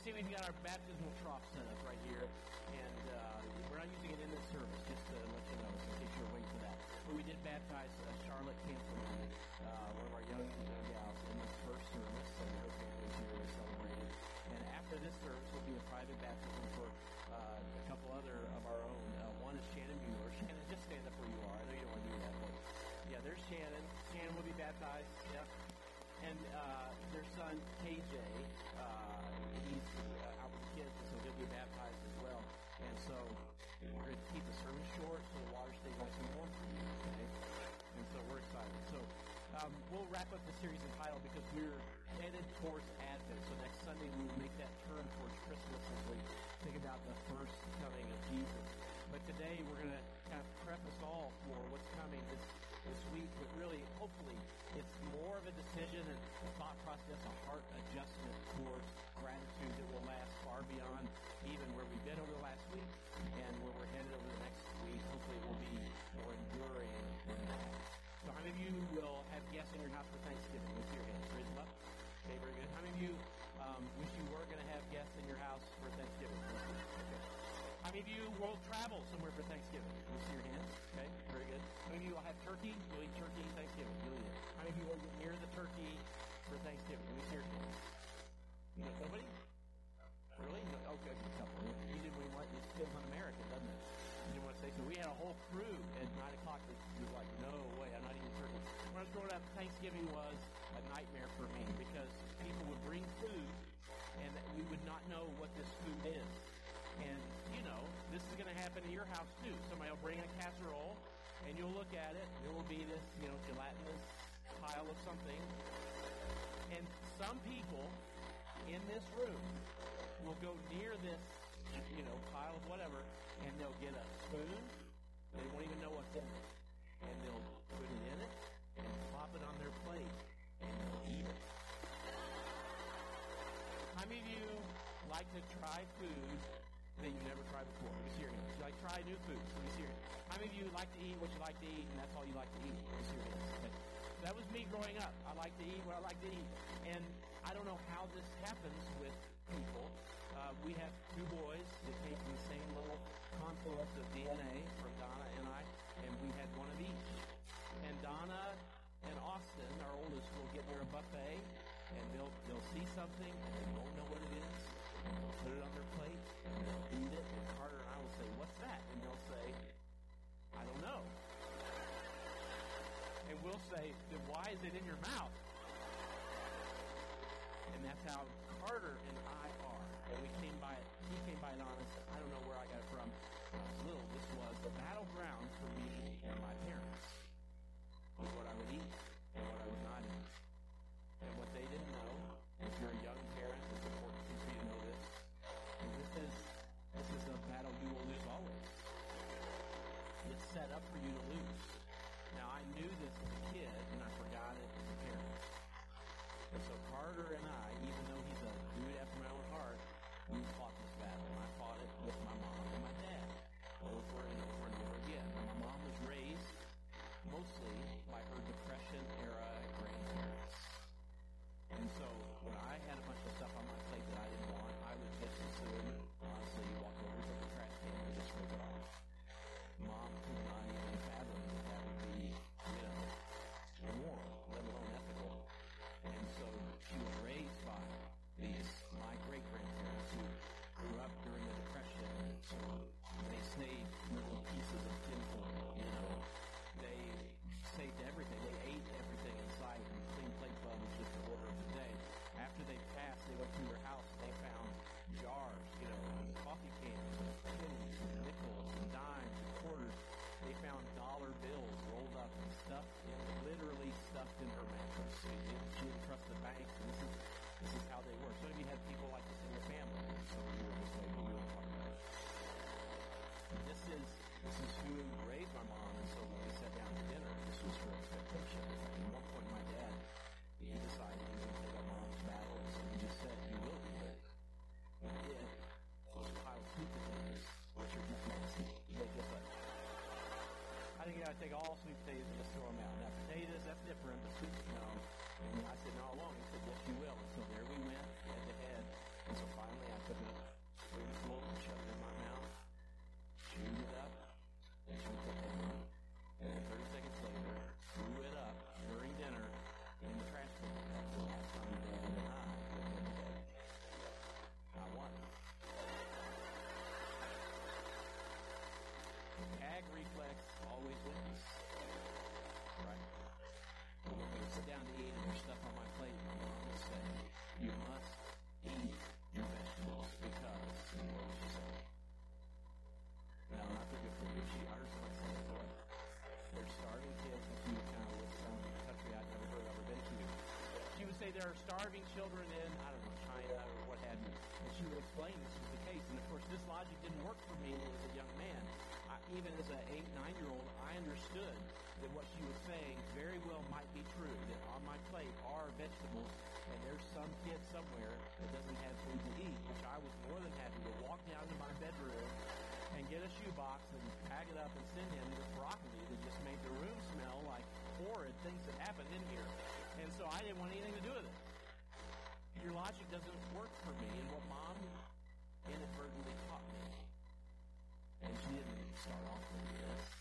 see we've got our baptismal trough set up right here, and uh, we're not using it in this service, just to let you know, in case you're waiting for that. But we did baptize uh, Charlotte Cancelman, uh, one of our young gals, in this first service, and her family was here to celebrate it. And after this service will be a private baptism for uh, a couple other of our own. Uh, one is Shannon Mueller. Shannon, just stand up where you are. I know you don't want to do that, but yeah, there's Shannon. Shannon will be baptized. Yep and uh, their son KJ, uh, he's uh, out with the kids, so he'll be baptized as well. And so we're going to keep the sermon short so the water stays nice and warm for you. Okay? And so we're excited. So um, we'll wrap up the series entitled because we're headed towards Advent. So next Sunday we will make that turn towards Christmas as we think about the first coming of Jesus. But today we're going to kind of prep us all for what's coming this this week, but really, hopefully, it's more of a decision and a thought process, a heart adjustment towards that will last far beyond even where we've been over the last week and where we're headed over the next week. Hopefully, it will be more enduring than that. So, how many of you will have guests in your house for Thanksgiving? With your hands, raise them up. Okay, very good. How many of you um, wish you were going to have guests in your house for Thanksgiving? Okay. How many of you will travel somewhere for Thanksgiving? See your hands. Okay, very good. How many of you will have turkey? You'll eat turkey Thanksgiving. You'll eat it. How many of you will get near the turkey for Thanksgiving? See your hands. You know? Feels un-American, doesn't it? You want to say so. We had a whole crew at nine o'clock that was like, no way, I'm not eating turkey. When I was growing up, Thanksgiving was a nightmare for me because people would bring food and we would not know what this food is. And, you know, this is going to happen in your house too. Somebody will bring a casserole, and you'll look at it, it will be this, you know, gelatinous pile of something. And some people in this room will go near this, you know, pile of whatever, and they'll get a spoon. They won't even know what's in it. And they'll put it in it and plop it on their plate, and they'll eat it. How many of you like to try food that you never tried before? Let me see your. You like try new foods? Let me see your. How many of you like to eat what you like to eat, and that's all you like to eat? Let me see your That was me growing up. I like to eat what I like to eat. And I don't know how this happens with. Uh, we have two boys that came from the same little confluence of DNA from Donna and I, and we had one of each. And Donna and Austin, our oldest, will get a buffet, and they'll they'll see something, and they won't know what it is, and they'll put it on their plate, and they'll eat it, and Carter and I will say, what's that? And they'll say, I don't know. And we'll say, then why is it in your mouth? And that's how Carter and I. And we came by it, he came by it on. I don't know where I got it from. Little, this was the battleground for me and my parents. Was what I would eat and what I would not eat. And what they didn't know, if you're a young parent, found dollar bills rolled up and stuffed, literally stuffed in her mattress. She didn't trust the bank. This is, this is how they work. Some of you have people like this in your family. Some you were this way, but we won't talk about it. This is, this is who raised my mom, and so when we sat down to dinner, this was her expectation. At one point, my dad serving children in, I don't know, China or what have you. And she would explain this was the case. And of course, this logic didn't work for me as a young man. I, even as an eight, nine year old, I understood that what she was saying very well might be true, that on my plate are vegetables, and there's some kid somewhere that doesn't have food to eat, which I was more than happy to walk down to my bedroom and get a shoebox and pack it up and send him this broccoli that just made the room smell like horrid things that happened in here. And so I didn't want anything to do with it your logic doesn't work for me. And what mom inadvertently taught me, and she didn't start off with this,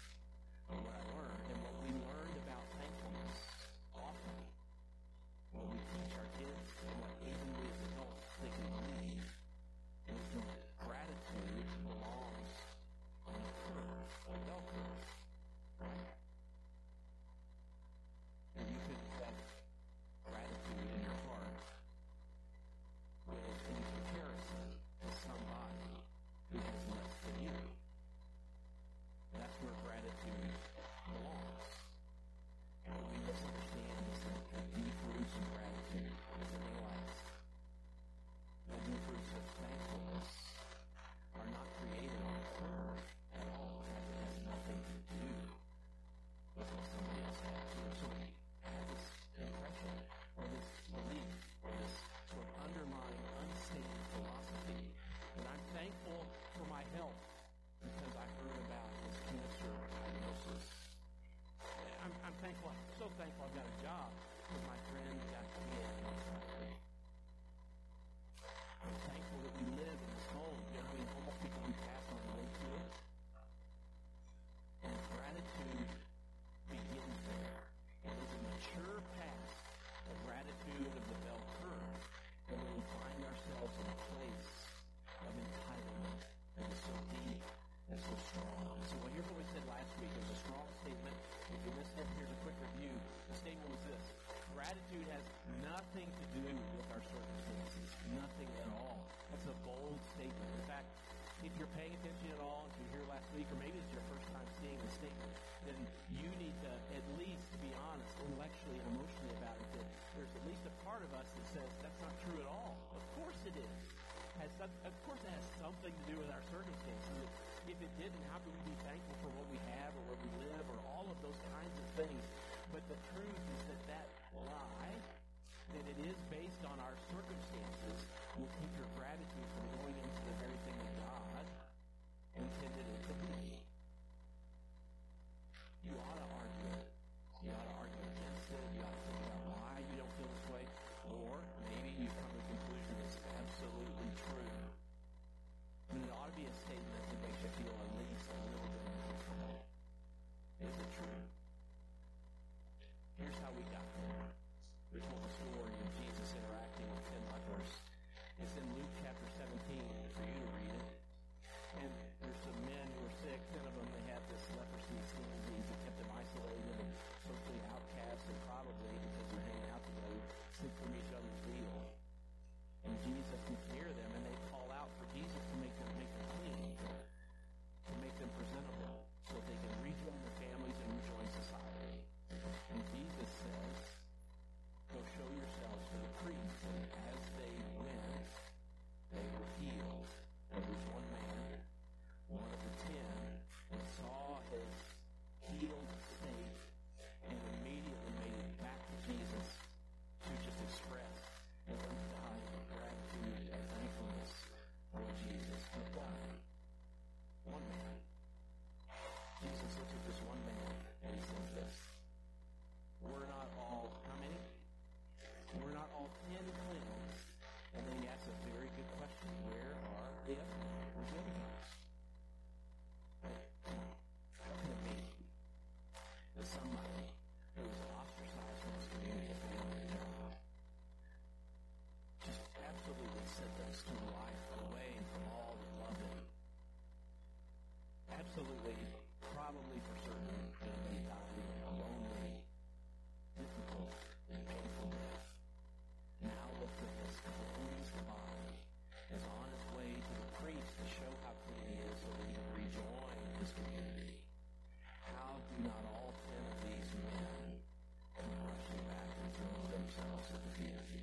Dr. Virginia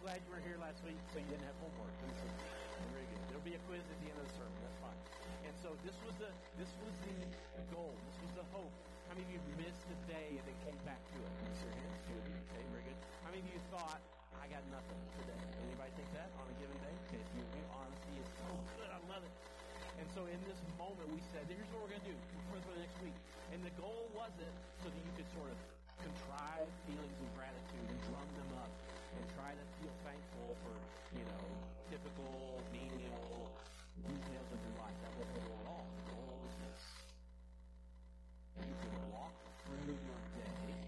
glad you were here last week so you didn't have homework. Very good. There'll be a quiz at the end of the sermon. That's fine. And so this was the this was the goal. This was the hope. How many of you missed the day and then came back to it? Raise your hands. Two of you. Okay, very good. How many of you thought I got nothing today? Anybody think that on a given day? Okay, you, be honest, is so good. I love it. And so in this moment, we said, here's what we're going to do for the next week. And the goal wasn't so that you could sort of contrive feelings of gratitude and drum them up and try to feel thankful for, you know, typical, menial details of your life. That wasn't the goal at all. The goal was this. You can walk through your day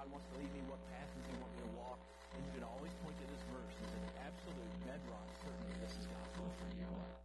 God wants to lead me, what passes He want me to walk. And you can always point to this verse as an absolute bedrock certainty this is God's will for you. life.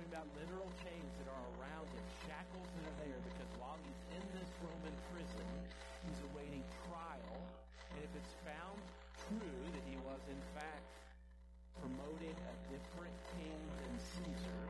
talking about literal chains that are around him, shackles that are there, because while he's in this Roman prison, he's awaiting trial. And if it's found true that he was, in fact, promoting a different king than Caesar,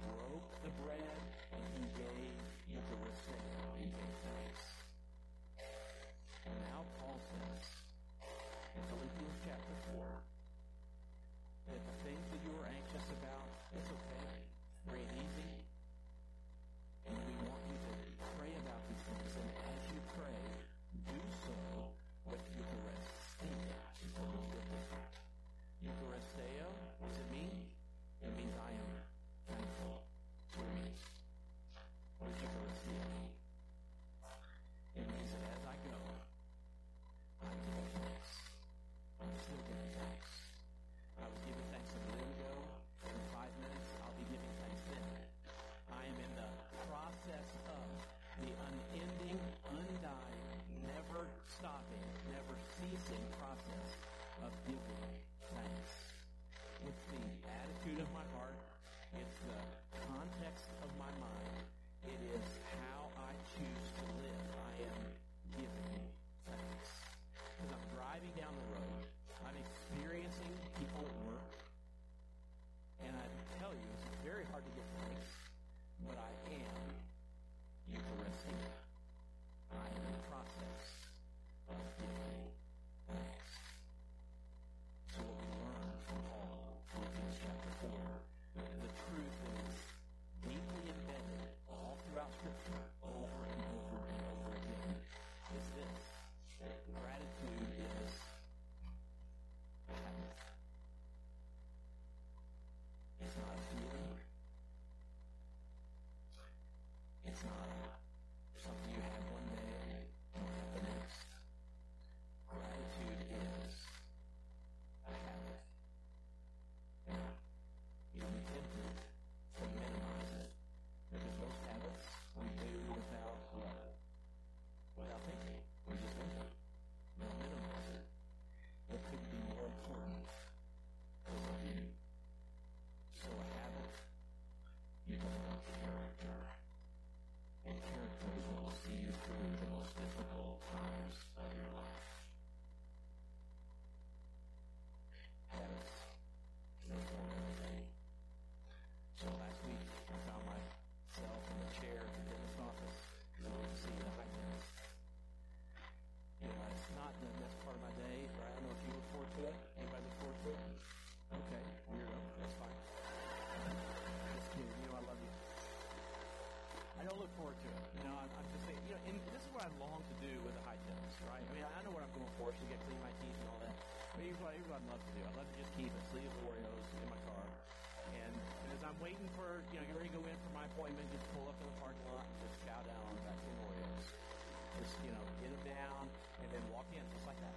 broke the bread. What I long to do with the hygienist, right? I mean, I know what I'm going for, to get clean my teeth and all that. But here's what, here's what I'd love to do. I'd love to just keep a sleeve of Oreos in my car. And, and as I'm waiting for, you know, get ready to go in for my appointment, just pull up in the parking lot and just chow down on that some Oreos. Just, you know, get them down and then walk in just like that.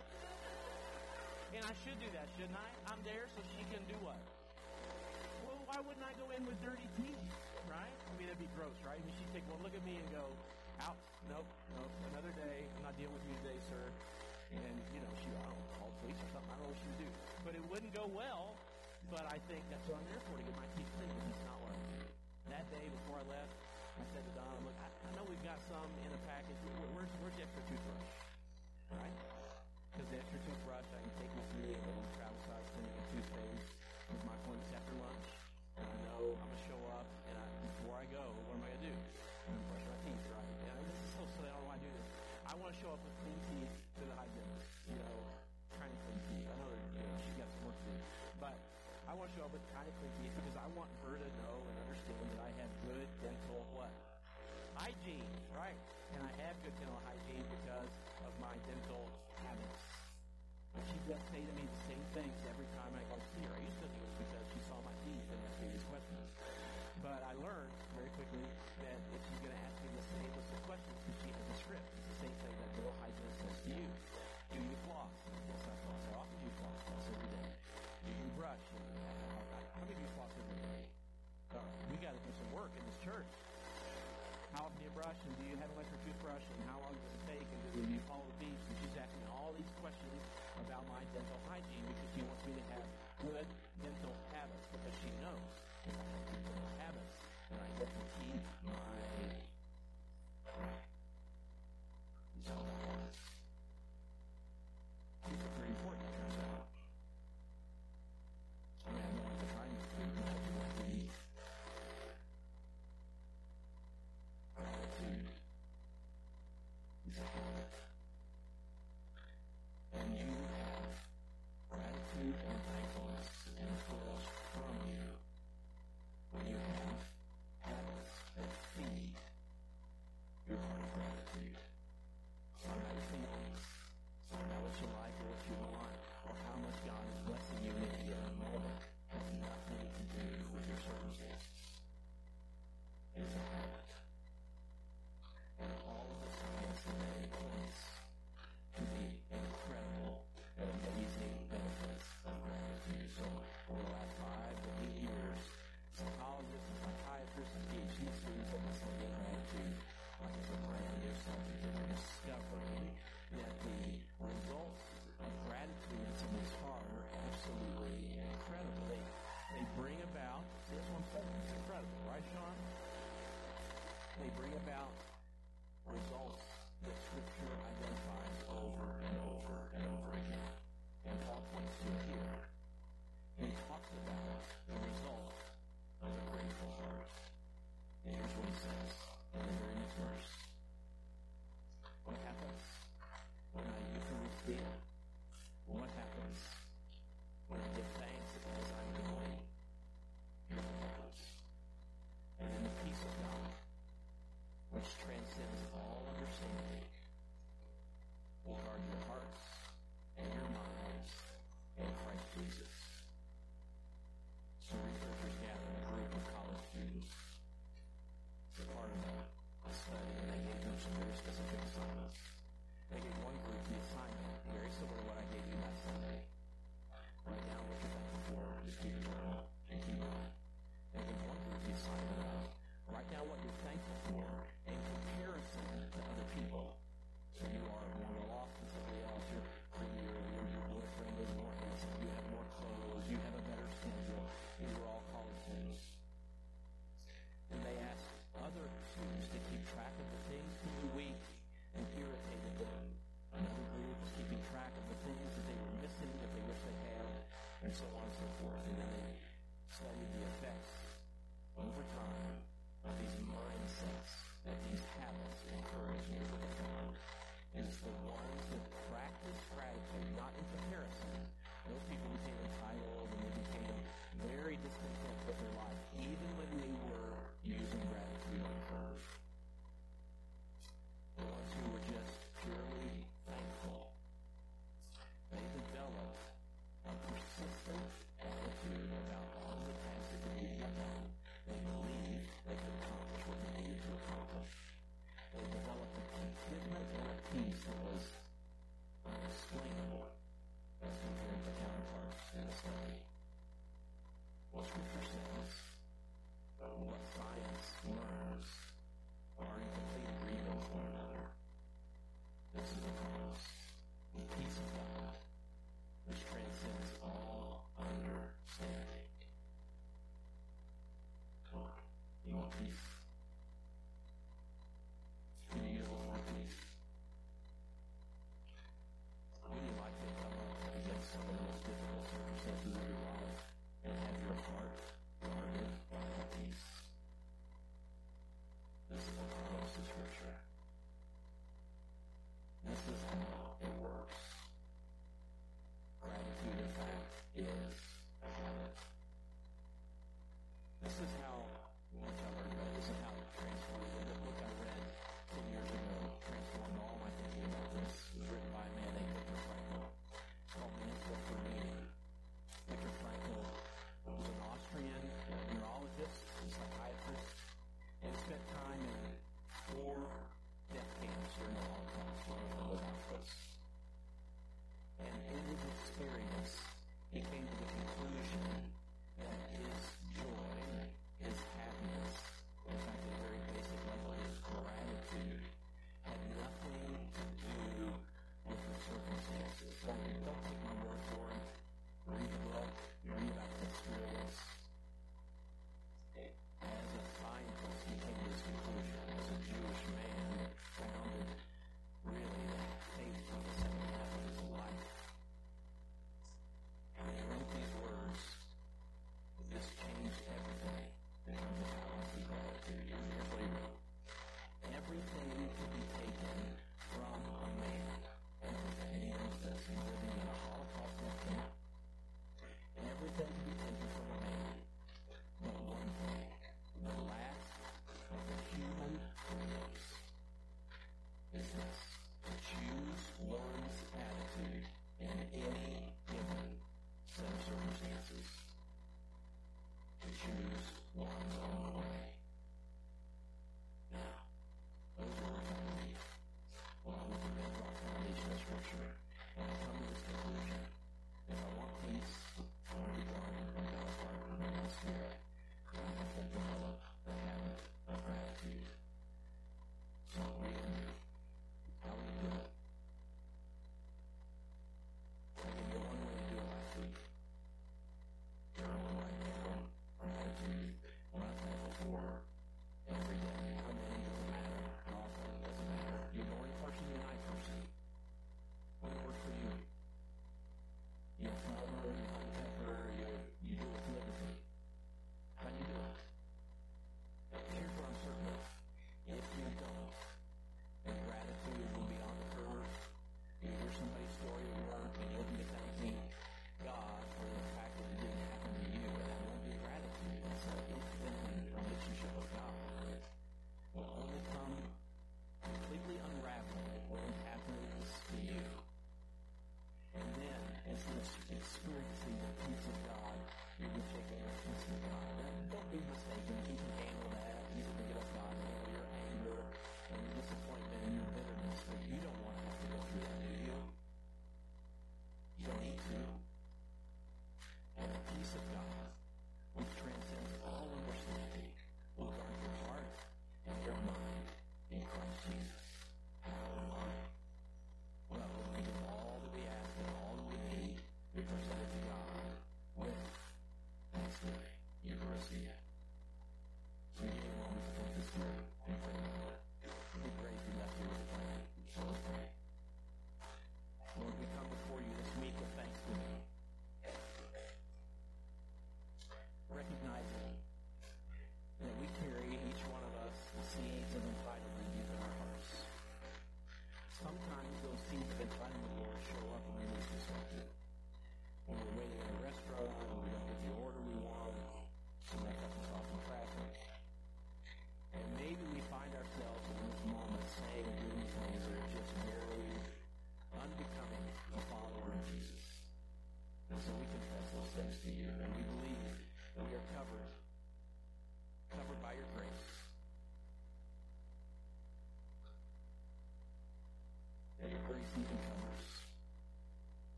And I should do that, shouldn't I? I'm there so she can do what? Well, why wouldn't I go in with dirty teeth, right? I mean, that'd be gross, right? I mean, she'd take one look at me and go, out, nope, nope, another day. I'm not dealing with you today, sir. And, you know, she, I don't call the police or something. I don't know what she would do. But it wouldn't go well. But I think that's what I'm there for, to get my teeth clean. But not what I'm doing. That day before I left, I said to Donna, look, I, I know we've got some in a package. Where, where's, where's the extra toothbrush? Right? Because the extra toothbrush I can take with me show up with kind of clean teeth because I want her to know and understand that I have good dental what hygiene, right? And I have good dental hygiene because of my dental habits. And she does say to me the same things every time I go see her. I used to think it was because she saw my teeth and asked me these questions. But I learned very quickly that if she's going to ask me the same list of questions, she has a script, it's the same thing that dental hygienist says to you. Do you floss? Yes, I got to do some work in this church. How often do you brush? And do you have an electric toothbrush? And how long does it take? And do you follow the beats? And she's asking all these questions about my dental hygiene because she wants me to have good dental habits because she knows if I have dental habits, then I get to keep my dental habits. These are pretty important, it turns out. I mean, I don't like to try new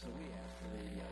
So we have the lady uh,